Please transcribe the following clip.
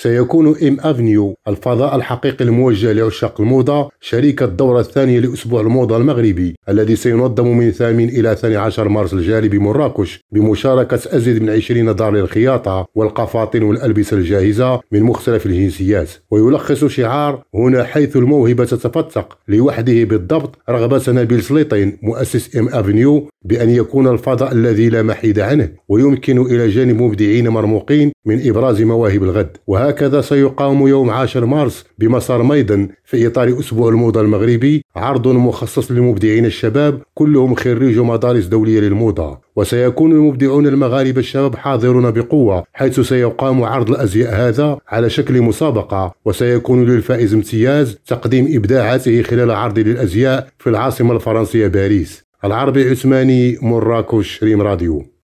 سيكون إم أفنيو الفضاء الحقيقي الموجه لعشاق الموضة شريك الدورة الثانية لأسبوع الموضة المغربي الذي سينظم من 8 إلى 12 مارس الجاري بمراكش بمشاركة أزيد من 20 دار للخياطة والقفاطين والألبسة الجاهزة من مختلف الجنسيات. ويلخص شعار هنا حيث الموهبة تتفتق لوحده بالضبط رغبة نبيل سليطين مؤسس إم أفنيو بأن يكون الفضاء الذي لا محيد عنه ويمكن إلى جانب مبدعين مرموقين من إبراز مواهب الغد. وهكذا سيقام يوم 10 مارس بمسار ميدن في إطار أسبوع الموضة المغربي عرض مخصص للمبدعين الشباب كلهم خريج مدارس دولية للموضة. وسيكون المبدعون المغاربة الشباب حاضرون بقوة حيث سيقام عرض الأزياء هذا على شكل مسابقة. وسيكون للفائز امتياز تقديم إبداعاته خلال عرض للأزياء في العاصمة الفرنسية باريس. العربي عثماني مراكش ريم راديو.